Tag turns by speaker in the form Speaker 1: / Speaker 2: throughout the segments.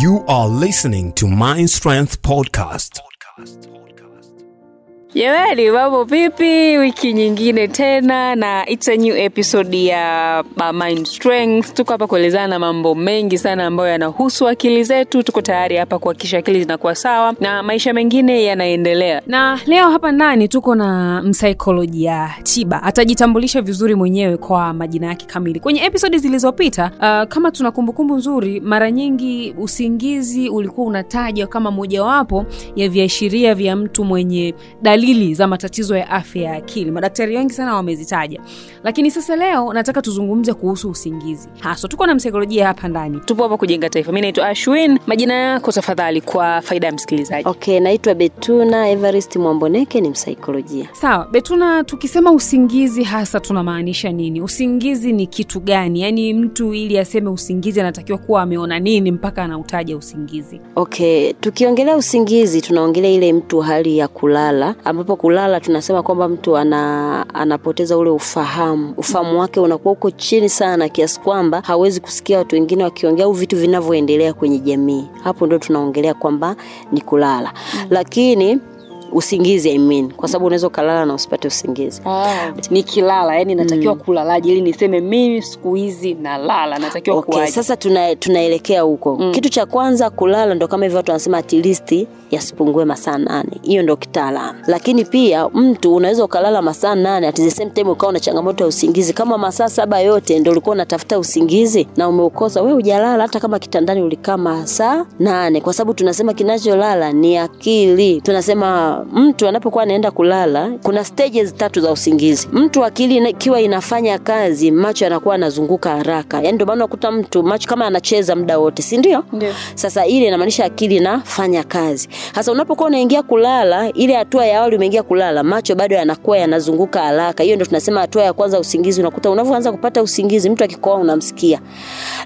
Speaker 1: You are listening to Mind Strength Podcast.
Speaker 2: Jamani, mambo vipi? Wiki nyingine tena na it's a new episode ya uh, Mind Strength. Tuko hapa kuelezana mambo mengi sana ambayo yanahusu akili zetu. Tuko tayari hapa kuhakikisha akili zinakuwa sawa na maisha mengine yanaendelea.
Speaker 3: na leo hapa ndani tuko na msaikolojia tiba atajitambulisha vizuri mwenyewe kwa majina yake kamili kwenye episodi zilizopita uh, kama tuna kumbukumbu nzuri mara nyingi usingizi ulikuwa unatajwa kama mojawapo ya viashiria vya mtu mwenye dalili za matatizo ya afya ya akili madaktari wengi sana wamezitaja lakini sasa leo nataka tuzungumze kuhusu usingizi haswa tuko na msaikolojia hapa ndani
Speaker 2: Tupo hapa kujenga taifa. Mi naitwa Ashwin. Majina yako tafadhali, kwa faida ya msikilizaji.
Speaker 4: Okay, naitwa Betuna Everest Mwamboneke, ni msaikolojia.
Speaker 3: sawa betuna tukisema usingizi hasa tunamaanisha nini usingizi ni kitu gani yaani mtu ili aseme usingizi anatakiwa kuwa ameona nini mpaka anautaja usingizi
Speaker 4: Okay, tukiongelea usingizi tunaongelea ile mtu hali ya kulala, ambapo kulala tunasema kwamba mtu ana, anapoteza ule ufahamu. Ufahamu wake unakuwa uko chini sana kiasi kwamba hawezi kusikia watu wengine wakiongea au vitu vinavyoendelea kwenye jamii. Hapo ndio tunaongelea kwamba ni kulala, lakini usingizi I mean, kwa sababu unaweza ukalala na usipate usingizi.
Speaker 2: Nikilala yani natakiwa kulalaje ili niseme mimi siku hizi nalala, natakiwa
Speaker 4: Okay,
Speaker 2: kuwaje?
Speaker 4: sasa tuna, tunaelekea huko mm. Kitu cha kwanza kulala ndo kama hivyo watu wanasema at least yasipungue masaa nane, hiyo ndo kitaalamu. Lakini pia mtu unaweza ukalala masaa nane at the same time ukawa na changamoto ya usingizi. Kama masaa saba yote ndo ulikuwa unatafuta usingizi na umeukosa, we hujalala, hata kama kitandani ulikaa masaa nane, kwa sababu tunasema kinacholala ni akili. Tunasema mtu anapokuwa anaenda kulala, kuna stages tatu za usingizi. Mtu akili ikiwa inafanya kazi, macho yanakuwa yanazunguka haraka, yaani ndio maana unakuta mtu macho kama anacheza muda wote, si ndio?
Speaker 2: Ndio.
Speaker 4: Sasa ile inamaanisha akili inafanya kazi. Sasa unapokuwa unaingia kulala, ile hatua ya awali umeingia kulala, macho bado yanakuwa yanazunguka haraka. Hiyo ndio tunasema hatua ya kwanza usingizi. Unakuta unavyoanza kupata usingizi, mtu akikoa unamsikia.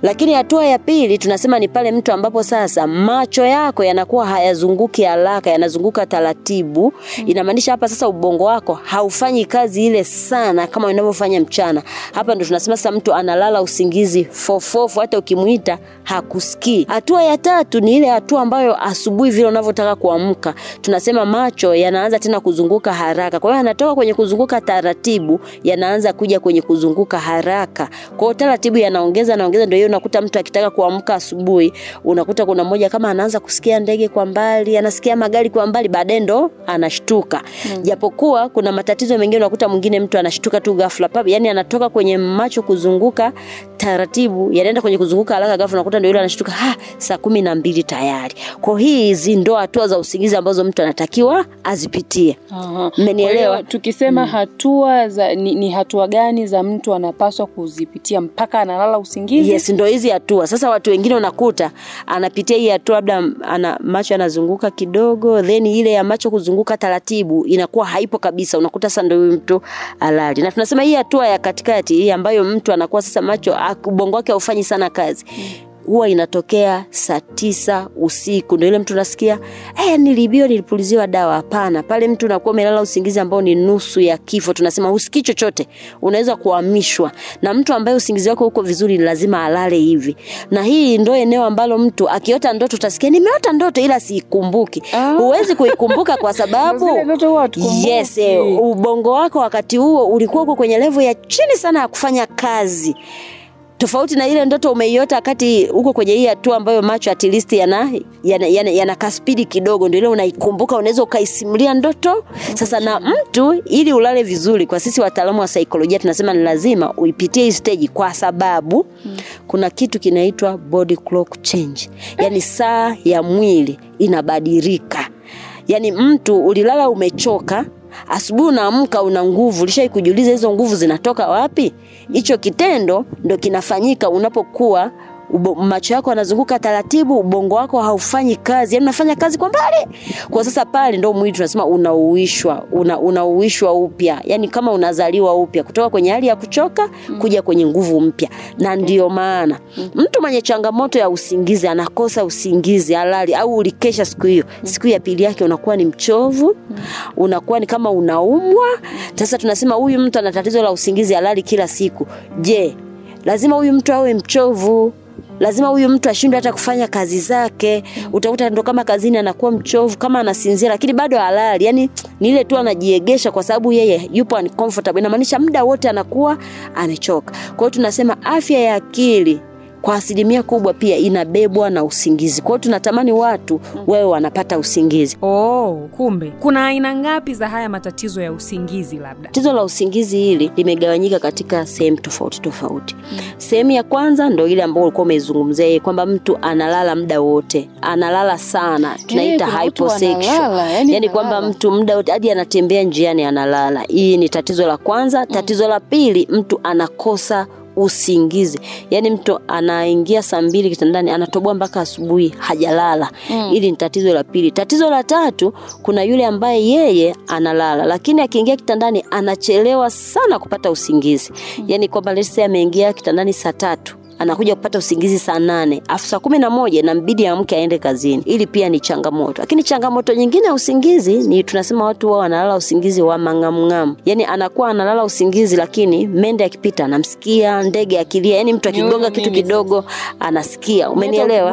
Speaker 4: Lakini hatua ya pili tunasema ni pale mtu ambapo sasa macho yako yanakuwa hayazunguki haraka, yanazunguka taratibu. Inamaanisha hapa sasa ubongo wako haufanyi kazi ile sana kama unavyofanya mchana. Hapa ndo tunasema sasa mtu analala usingizi fofofu, hata ukimuita hakusikii. Hatua ya tatu ni ile hatua ambayo asubuhi vile unavyotaka kuamka, tunasema macho yanaanza tena kuzunguka haraka. Kwa hiyo anatoka kwenye kuzunguka taratibu, yanaanza kuja kwenye kuzunguka haraka. Kwa hiyo taratibu yanaongeza naongeza, ndio hiyo unakuta mtu akitaka kuamka asubuhi, unakuta kuna mmoja kama anaanza kusikia ndege kwa mbali, anasikia magari kwa mbali, baadaye ndo anashtuka. Japokuwa kuna matatizo mengine, unakuta mwingine mtu anashtuka tu ghafla pap, yani anatoka kwenye macho kuzunguka taratibu, yanaenda kwenye kuzunguka haraka, ghafla unakuta ndio yule anashtuka, ha, saa kumi na mbili tayari. Kwa hizi ndo hatua za usingizi ambazo mtu anatakiwa azipitie. Mmenielewa?
Speaker 2: tukisema mm. hatua za ni, ni hatua gani za mtu anapaswa kuzipitia mpaka analala usingizi?
Speaker 4: Yes, ndo hizi hatua. Sasa watu wengine unakuta anapitia hii hatua, labda ana macho yanazunguka kidogo, then ile ya macho kuzunguka taratibu inakuwa haipo kabisa, unakuta sasa ndio huyu mtu alali. Na tunasema hii hatua ya katikati hii ambayo mtu anakuwa sasa macho ubongo wake haufanyi sana kazi huwa inatokea saa tisa usiku, ndo ile mtu nasikia eh, nilibiwa nilipuliziwa dawa. Hapana, pale mtu unakuwa umelala usingizi ambao ni nusu ya kifo. Tunasema usikii chochote, unaweza kuhamishwa. Na mtu ambaye usingizi wako uko vizuri, ni lazima alale hivi, na hii ndo eneo ambalo mtu akiota ndoto utasikia nimeota ndoto, ila siikumbuki.
Speaker 2: Ah.
Speaker 4: Kuikumbuka kwa sababu yes, eh, ubongo wako wakati huo ulikuwa uko kwenye levo ya chini sana ya kufanya kazi tofauti na ile ndoto umeiota wakati huko kwenye hii hatua ambayo macho at least yana yana, yana, yana kaspidi kidogo, ndio ile unaikumbuka, unaweza ukaisimulia ndoto. Sasa na mtu ili ulale vizuri, kwa sisi wataalamu wa saikolojia tunasema ni lazima uipitie hii stage, kwa sababu kuna kitu kinaitwa body clock change, yani saa ya mwili inabadilika. Yani mtu ulilala umechoka asubuhi unaamka una nguvu, ulishai kujiuliza hizo nguvu zinatoka wapi? Hicho kitendo ndo kinafanyika unapokuwa ubo, macho yako yanazunguka taratibu, ubongo wako haufanyi kazi, yani unafanya kazi kwa mbali. Kwa sasa pale ndo mwili tunasema unauishwa, una, unauishwa upya, yani kama unazaliwa upya kutoka kwenye hali ya kuchoka kuja kwenye nguvu mpya. Na ndio maana mtu mwenye changamoto ya usingizi anakosa usingizi halali, au ulikesha siku hiyo, siku ya pili yake unakuwa ni mchovu, unakuwa ni kama unaumwa. Sasa tunasema huyu mtu ana tatizo la usingizi halali kila siku. Je, lazima huyu mtu awe mchovu lazima huyu mtu ashindwe hata kufanya kazi zake. Utakuta ndo kama kazini anakuwa mchovu kama anasinzia lakini bado halali. Yani ni ile tu anajiegesha kwa sababu yeye yupo uncomfortable. Inamaanisha muda wote anakuwa amechoka. Kwa hiyo tunasema afya ya akili kwa asilimia kubwa pia inabebwa na usingizi. Kwa hiyo tunatamani watu wawe wanapata usingizi.
Speaker 3: Oh kumbe. Kuna aina ngapi za haya matatizo ya usingizi labda?
Speaker 4: Tatizo la usingizi hili limegawanyika katika sehemu tofauti tofauti. Sehemu ya kwanza ndo ile ambayo ulikuwa umeizungumzia yeye kwamba mtu analala muda wote. Analala sana. Tunaita hyposexual.
Speaker 2: yani
Speaker 4: kwamba mtu muda wote hadi anatembea njiani analala. Hii ni tatizo la kwanza. Tatizo la pili mtu anakosa usingizi. Yaani mtu anaingia saa mbili kitandani anatoboa mpaka asubuhi hajalala. Ili ni tatizo la pili. Tatizo la tatu kuna yule ambaye yeye analala lakini akiingia kitandani anachelewa sana kupata usingizi. Yaani kwamba lese ameingia kitandani saa tatu anakuja kupata usingizi saa nane afu saa kumi na moja nambidi amke aende kazini. Ili pia ni changamoto. Lakini changamoto nyingine ya usingizi ni tunasema watu wao wanalala usingizi wa mang'amng'amu yani anakuwa analala usingizi lakini mende akipita anamsikia ndege akilia. Yani mtu akigonga kitu kidogo anasikia. Umenielewa?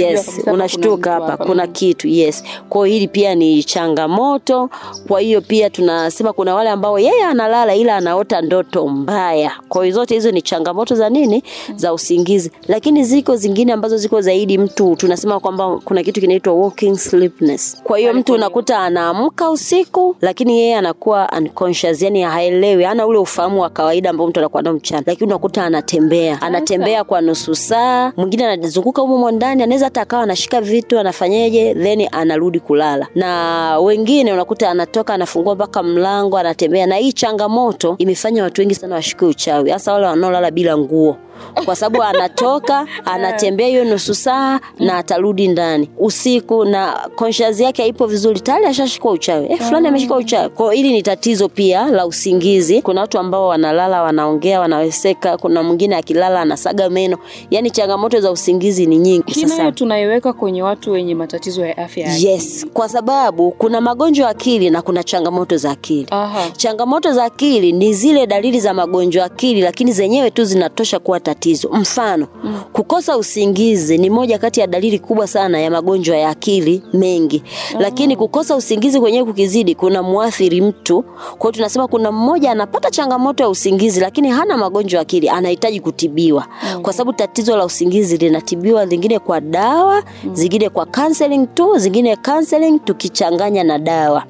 Speaker 4: yes unashtuka hapa. kuna kitu yes. Kwa hiyo hili pia ni changamoto. Kwa hiyo pia tunasema kuna wale ambao yeye analala ila anaota ndoto mbaya. Kwa hiyo zote hizo ni changamoto za nini za usingizi. Lakini ziko zingine ambazo ziko zaidi mtu tunasema kwamba kuna kitu kinaitwa walking sleepness kwa hiyo mtu unakuta anaamka usiku lakini yeye anakuwa unconscious yani haelewi hana ule ufahamu wa kawaida ambao mtu anakuwa nao mchana. Lakini unakuta anatembea anatembea kwa nusu saa mwingine anazunguka humo ndani anaweza hata akawa anashika vitu anafanyeje then anarudi kulala. Na wengine unakuta anatoka anafungua mpaka mlango anatembea. Na hii changamoto imefanya watu wengi sana washike uchawi hasa wale wanaolala bila nguo kwa sababu anatoka anatembea hiyo nusu saa na atarudi ndani. Usiku na conscious yake haipo vizuri tayari ashashikwa uchawi. Eh, fulani ameshika uchawi. Kwao hili ni tatizo pia la usingizi. Kuna watu ambao wanalala wanaongea wanaweseka. Kuna mwingine akilala anasaga meno. Yani changamoto za usingizi ni nyingi sasa
Speaker 2: tunaiweka kwenye watu wenye matatizo ya afya
Speaker 4: yes kwa sababu kuna magonjwa ya akili na kuna changamoto za akili.
Speaker 2: Aha.
Speaker 4: changamoto za akili ni zile dalili za magonjwa akili lakini zenyewe tu zinatosha kuwa tatizo mfano mm. kukosa usingizi ni moja kati ya dalili kubwa sana ya magonjwa ya akili mengi. Oh. lakini kukosa usingizi kwenyewe kukizidi kuna mwathiri mtu. Kwa hiyo tunasema kuna mmoja anapata changamoto ya usingizi lakini hana magonjwa ya akili anahitaji kutibiwa. Mm. kwa sababu tatizo la usingizi linatibiwa lingine kwa dawa mm. zingine kwa counseling tu zingine counseling tukichanganya na dawa.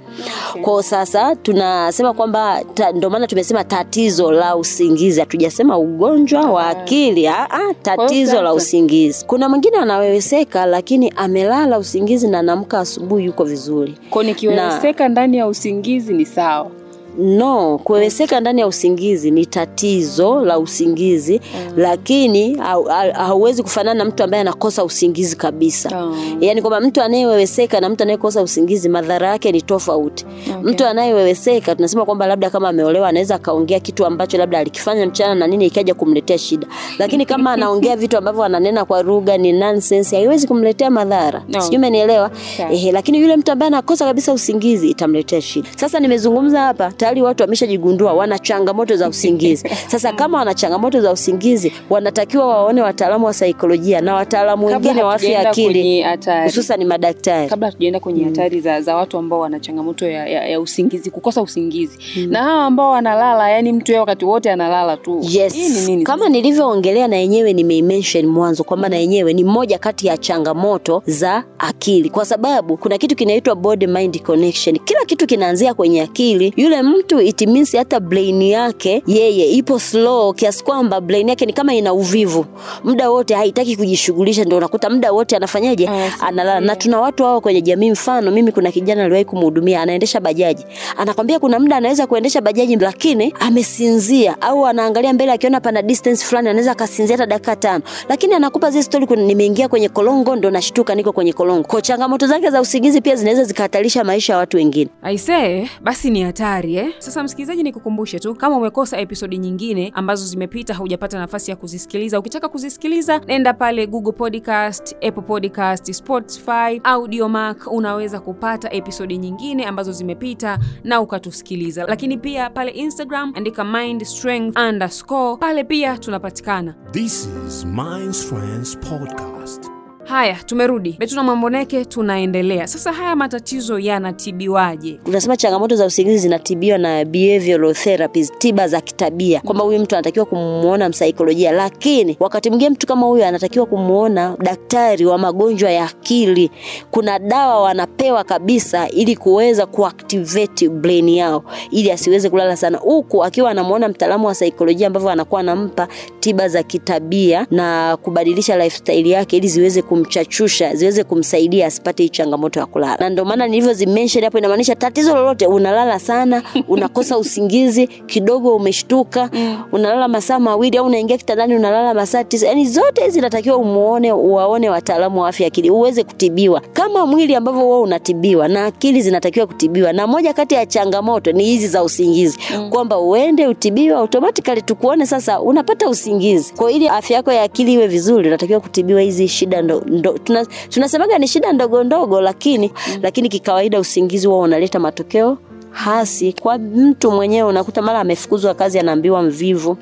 Speaker 4: Kwao sasa tunasema kwamba ndio maana tumesema tatizo la usingizi. Hatujasema ugonjwa wa akili ah, ah, tatizo la usingizi. Kuna mwingine anaweweseka lakini amelala usingizi na anaamka asubuhi yuko vizuri.
Speaker 2: Kwa nikiweweseka ndani ya usingizi ni sawa
Speaker 4: no kuweweseka ndani ya usingizi ni tatizo la usingizi mm. lakini hau- hau- hauwezi kufanana na mtu ambaye anakosa usingizi kabisa
Speaker 2: Mm.
Speaker 4: yaani kwamba mtu anayeweweseka na mtu anayekosa usingizi madhara yake ni tofauti okay. mtu anayeweweseka tunasema kwamba labda kama ameolewa anaweza akaongea kitu ambacho labda alikifanya mchana na nini ikaja kumletea shida lakini kama anaongea vitu ambavyo ananena kwa lugha ni nonsense haiwezi kumletea madhara
Speaker 2: No.
Speaker 4: sijui umenielewa okay. Lakini yule mtu ambaye anakosa kabisa usingizi itamletea shida sasa nimezungumza hapa tayari watu wameshajigundua wana changamoto za usingizi. Sasa kama wana changamoto za usingizi wanatakiwa waone wataalamu wa saikolojia na wataalamu wengine wa afya ya akili hususan madaktari.
Speaker 2: Kabla hatujaenda kwenye hatari za, za watu ambao wana changamoto ya, ya, ya usingizi kukosa usingizi. Na hawa ambao wanalala yani mtu yeye wakati wote analala tu.
Speaker 4: Yes.
Speaker 2: Hii ni nini?
Speaker 4: Kama nilivyoongelea na yenyewe nimeimention mwanzo kwamba na yenyewe ni moja kati ya changamoto za akili. Kwa sababu kuna kitu kinaitwa body mind connection. Kila kitu kinaanzia kwenye akili. Yule mtu it means hata brain yake yeye ipo slow kiasi kwamba brain yake ni kama ina uvivu. Muda wote haitaki kujishughulisha ndio unakuta muda wote anafanyaje? Analala. Na tuna watu hao kwenye jamii mfano mimi kuna kijana aliwahi kumhudumia anaendesha bajaji. Anakwambia kuna muda anaweza kuendesha bajaji lakini amesinzia au anaangalia mbele akiona pana distance fulani anaweza akasinzia hata dakika tano. Lakini anakupa zile stori nimeingia kwenye kolongo ndo nashtuka niko kwenye kolongo. Ko changamoto zake za usingizi pia zinaweza zikahatarisha maisha ya watu wengine.
Speaker 3: Aisee basi ni hatari Okay, sasa msikilizaji, nikukumbushe tu kama umekosa episodi nyingine ambazo zimepita, haujapata nafasi ya kuzisikiliza, ukitaka kuzisikiliza, nenda pale Google Podcast, Apple Podcast, Spotify, Audiomack, unaweza kupata episodi nyingine ambazo zimepita na ukatusikiliza. Lakini pia pale Instagram andika mind strength underscore, pale pia tunapatikana.
Speaker 1: This is Mind Strength Podcast.
Speaker 3: Haya, tumerudi Betuna Mwamboneke, tunaendelea sasa. Haya matatizo yanatibiwaje?
Speaker 4: Unasema changamoto za usingizi zinatibiwa na behavioral therapies, tiba za kitabia, kwamba huyu mtu anatakiwa kumwona msaikolojia, lakini wakati mwingine mtu kama huyu anatakiwa kumwona daktari wa magonjwa ya akili. Kuna dawa wanapewa kabisa ili kuweza kuactivate brain yao ili asiweze kulala sana, huku akiwa anamwona mtaalamu wa saikolojia ambavyo anakuwa anampa tiba za kitabia na kubadilisha lifestyle yake ili ziweze kumchachusha, ziweze kumsaidia asipate hii changamoto ya kulala. Na ndio maana nilivyozimention hapo, inamaanisha tatizo lolote, unalala sana, unakosa usingizi kidogo, umeshtuka, unalala masaa mawili au unaingia kitandani unalala masaa tisa, yani zote hizi zinatakiwa umuone, uwaone wataalamu wa afya akili uweze kutibiwa kama mwili ambavyo wewe unatibiwa na akili zinatakiwa kutibiwa. Na moja kati ya changamoto ni hizi za usingizi, kwamba uende utibiwe automatically, tukuone sasa unapata usingizi. Kwa ili afya yako ya akili iwe vizuri, unatakiwa kutibiwa hizi shida ndo, ndo, tuna, tunasemaga ni shida ndogo ndogo, lakini lakini kikawaida usingizi wao unaleta matokeo hasi kwa mtu mwenyewe. Unakuta mara amefukuzwa kazi anaambiwa mvivu,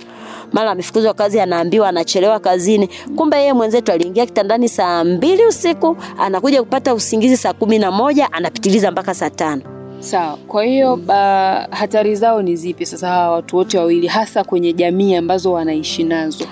Speaker 4: mara amefukuzwa kazi anaambiwa anachelewa kazini. Kumbe yeye mwenzetu aliingia kitandani saa mbili usiku anakuja kupata usingizi saa kumi na moja anapitiliza mpaka saa tano.
Speaker 2: Sawa. Kwa hiyo uh, hatari zao ni zipi sasa hawa watu wote wawili, hasa kwenye jamii ambazo wanaishi nazo?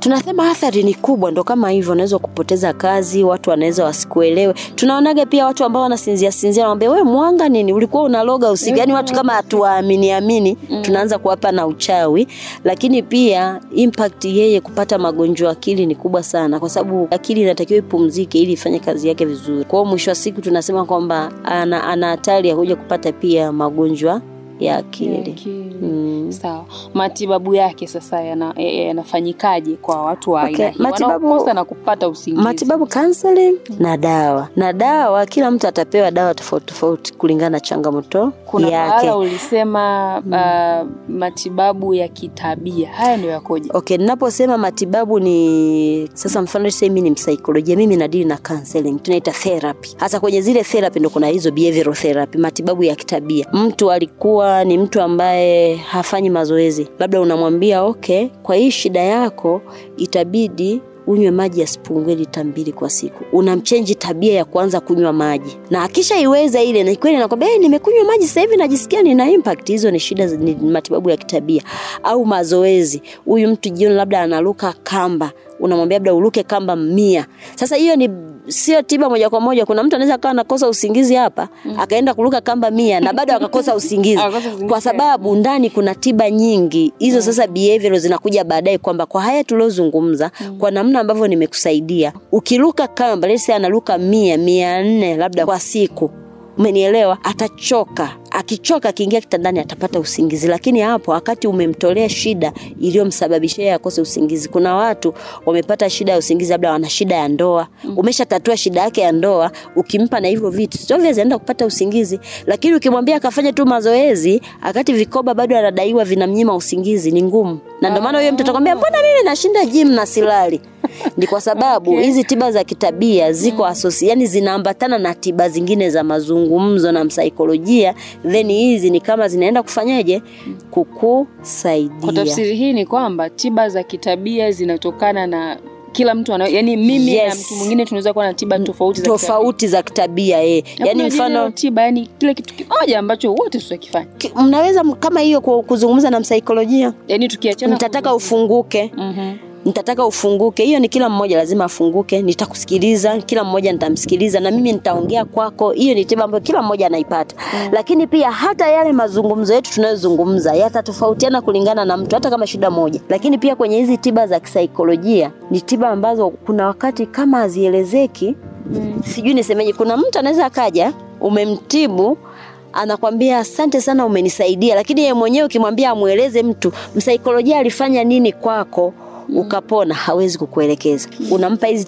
Speaker 4: Tunasema athari ni kubwa, ndo kama hivyo, unaweza kupoteza kazi, watu wanaweza wasikuelewe. Tunaonaga pia watu ambao wanasinzia sinzia, naambia we mwanga nini, ulikuwa unaloga usiku. Yani watu kama hatuwaamini amini, tunaanza kuwapa na uchawi. Lakini pia impact yeye kupata magonjwa akili ni kubwa sana, kwa sababu akili inatakiwa ipumzike ili ifanye kazi yake vizuri. kwao mwisho wa siku tunasema kwamba ana ana hatari ya kuja kupata pia magonjwa ya akili. Mm.
Speaker 2: Sawa. Matibabu yake sasa yana- ya- yanafanyikaje kwa watu wa aina hii wanaokosa na kupata usingizi?
Speaker 4: matibabu counseling na dawa na dawa kila mtu atapewa dawa tofauti tofauti kulingana na changamoto
Speaker 2: Kuna
Speaker 4: yake
Speaker 2: Kuna ulisema uh, matibabu ya kitabia, haya ndio yakoje?
Speaker 4: okay ninaposema matibabu ni sasa mfano mimi ni msaikolojia mimi nadili na counseling tunaita therapy hasa kwenye zile therapy ndo kuna hizo behavioral therapy matibabu ya kitabia mtu alikuwa ni mtu ambaye hafanyi mazoezi. Labda unamwambia okay kwa hii shida yako itabidi unywe maji yasipungue lita mbili kwa siku. Unamchenji tabia ya kuanza kunywa maji. Na akishaiweza ile na kweli anakwambia hey, nimekunywa maji sasa hivi najisikia nina impact. Hizo ni shida ni matibabu ya kitabia au mazoezi. Huyu mtu jioni labda analuka kamba unamwambia labda uruke kamba mia. Sasa hiyo ni sio tiba moja kwa moja. Kuna mtu anaweza akawa anakosa usingizi hapa akaenda kuruka kamba mia na bado akakosa usingizi. Kwa sababu ndani kuna tiba nyingi. Hizo sasa behavior zinakuja baadaye kwamba kwa haya tuliozungumza kwa namna ambavyo nimekusaidia ukiruka kamba lese analuka mia mia nne labda kwa siku umenielewa? Atachoka. Akichoka akiingia kitandani atapata usingizi. Lakini hapo wakati umemtolea shida iliyomsababishia akose usingizi kuna watu wamepata shida ya usingizi labda wana shida ya ndoa. Umeshatatua shida yake ya ndoa ukimpa na hivyo vitu sio anaenda kupata usingizi. Lakini ukimwambia akafanya tu mazoezi wakati vikoba bado anadaiwa vinamnyima usingizi ni ngumu. Na ndio maana huyo mtu atakwambia mbona mimi nashinda gym na silali ni kwa sababu hizi tiba za kitabia ziko asosi yani zinaambatana na tiba zingine za mazungumzo na msaikolojia then hizi ni kama zinaenda kufanyaje
Speaker 2: Kwa tafsiri hii ni kwamba tiba za kitabia zinatokana na kila mtu ana, yani mimi
Speaker 4: Yes.
Speaker 2: na mtu mwingine tunaweza kuwa na tiba tofauti za kitabia.
Speaker 4: tofauti za kitabia eh. Yani mfano
Speaker 2: tiba yani kile kitu kimoja ambacho wote tutakifanya
Speaker 4: ki- mnaweza kama hiyo kuzungumza na msaikolojia
Speaker 2: yani tukiachana
Speaker 4: mtataka ufunguke
Speaker 2: Mhm.
Speaker 4: Nitataka ufunguke. Hiyo ni kila mmoja lazima afunguke. Nitakusikiliza kila mmoja nitamsikiliza na mimi nitaongea kwako. Hiyo ni tiba ambayo kila mmoja anaipata. Mm. lakini pia hata yale mazungumzo yetu tunayozungumza yatatofautiana kulingana na mtu hata kama shida moja. Lakini pia kwenye hizi tiba za kisaikolojia ni tiba ambazo kuna wakati kama hazielezeki mm. sijui nisemeje kuna mtu anaweza akaja umemtibu anakwambia asante sana umenisaidia lakini yeye mwenyewe ukimwambia amweleze mtu msaikolojia alifanya nini kwako ukapona hawezi kukuelekeza. Unampa hizi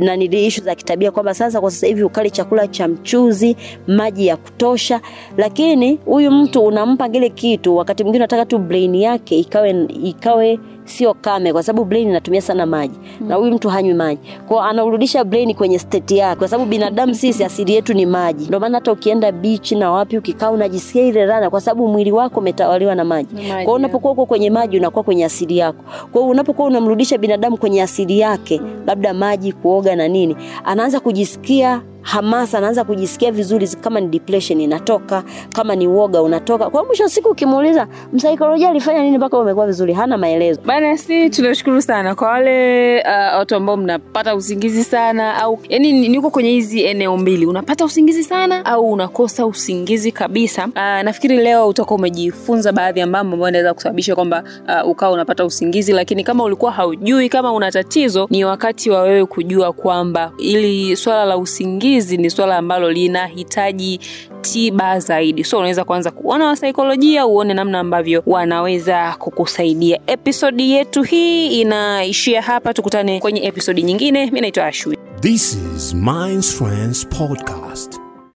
Speaker 4: nani ishu za kitabia kwamba sasa kwa sasa hivi ukali chakula cha mchuzi maji ya kutosha. Lakini huyu mtu unampa kile kitu wakati mwingine unataka tu brain yake ikawe ikawe sio kame kwa sababu brain inatumia sana maji. Mm. na huyu mtu hanywi maji. Kwao anaurudisha brain kwenye state yake kwa sababu binadamu sisi asili yetu ni maji. Ndio maana hata ukienda beach na wapi ukikaa unajisikia ile rana kwa sababu mwili wako umetawaliwa na maji. Kwao unapokuwa uko kwenye maji unakuwa kwenye asili yako. Kwao unapokuwa unamrudisha binadamu kwenye asili yake labda maji kuoga na nini anaanza kujisikia hamasa anaanza kujisikia vizuri kama ni depression inatoka kama ni woga unatoka. Kwa mwisho siku ukimuuliza msaikolojia alifanya nini mpaka umekuwa vizuri? Hana maelezo.
Speaker 2: Bana si tunashukuru sana kwa wale uh, watu ambao mnapata usingizi sana au yani niko kwenye hizi eneo mbili. Unapata usingizi sana au unakosa usingizi kabisa? Uh, nafikiri leo utakuwa umejifunza baadhi ya mambo ambayo inaweza kusababisha kwamba uh, ukawa unapata usingizi. Lakini kama ulikuwa haujui kama una tatizo ni wakati wa wewe kujua kwamba ili swala la usingizi ni swala ambalo linahitaji tiba zaidi. So unaweza kuanza kuona wasaikolojia uone namna ambavyo wanaweza kukusaidia. Episodi yetu hii inaishia hapa. Tukutane kwenye episodi nyingine. Mi naitwa ashwi
Speaker 1: This is Minds.